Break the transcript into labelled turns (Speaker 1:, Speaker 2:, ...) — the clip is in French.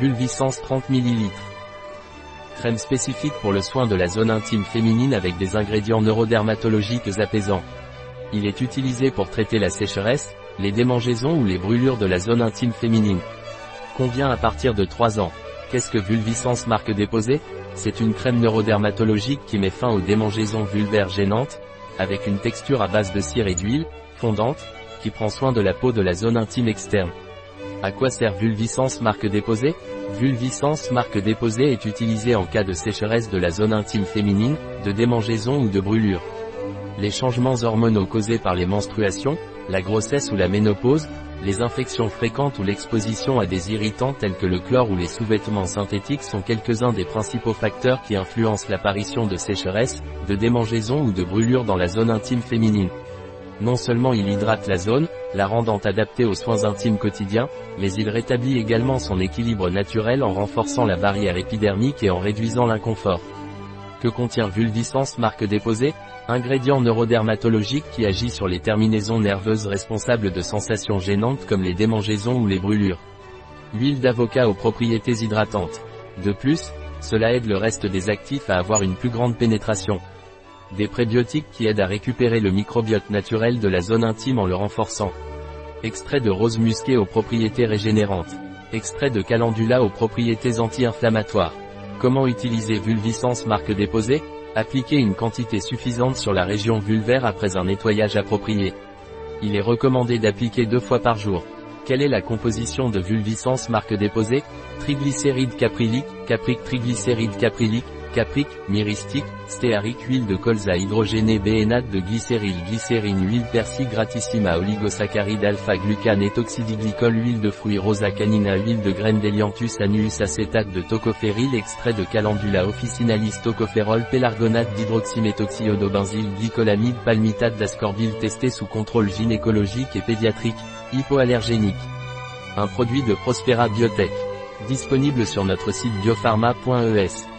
Speaker 1: Vulviscence 30 ml. Crème spécifique pour le soin de la zone intime féminine avec des ingrédients neurodermatologiques apaisants. Il est utilisé pour traiter la sécheresse, les démangeaisons ou les brûlures de la zone intime féminine. Convient à partir de 3 ans. Qu'est-ce que Vulviscence marque déposée C'est une crème neurodermatologique qui met fin aux démangeaisons vulvaires gênantes, avec une texture à base de cire et d'huile, fondante, qui prend soin de la peau de la zone intime externe. À quoi sert Vulviscence marque déposée? Vulviscence marque déposée est utilisée en cas de sécheresse de la zone intime féminine, de démangeaison ou de brûlure. Les changements hormonaux causés par les menstruations, la grossesse ou la ménopause, les infections fréquentes ou l'exposition à des irritants tels que le chlore ou les sous-vêtements synthétiques sont quelques-uns des principaux facteurs qui influencent l'apparition de sécheresse, de démangeaison ou de brûlure dans la zone intime féminine. Non seulement il hydrate la zone, la rendant adaptée aux soins intimes quotidiens, mais il rétablit également son équilibre naturel en renforçant la barrière épidermique et en réduisant l'inconfort. Que contient Vulviscence marque déposée Ingrédient neurodermatologique qui agit sur les terminaisons nerveuses responsables de sensations gênantes comme les démangeaisons ou les brûlures. Huile d'avocat aux propriétés hydratantes. De plus, cela aide le reste des actifs à avoir une plus grande pénétration. Des prébiotiques qui aident à récupérer le microbiote naturel de la zone intime en le renforçant. Extrait de rose musquée aux propriétés régénérantes. Extrait de calendula aux propriétés anti-inflammatoires. Comment utiliser Vulviscence marque déposée? Appliquez une quantité suffisante sur la région vulvaire après un nettoyage approprié. Il est recommandé d'appliquer deux fois par jour. Quelle est la composition de Vulviscence marque déposée? Triglycérides capryliques, caprique triglycérides capryliques, caprique, myristique, stéarique, huile de colza hydrogénée béénate de glycéryl, glycérine, huile persil gratissima, oligosaccharide alpha-glucane étoxydiglycol, huile de fruits rosa canina, huile de graines d'Elianthus annuus, acétate de tocophéryl, extrait de calendula officinalis, tocopherol, pélargonate d'hydroxyméthoxyodobenzyle, glycolamide, palmitate d'ascorbile testé sous contrôle gynécologique et pédiatrique, hypoallergénique. Un produit de Prospera Biotech. Disponible sur notre site biopharma.es.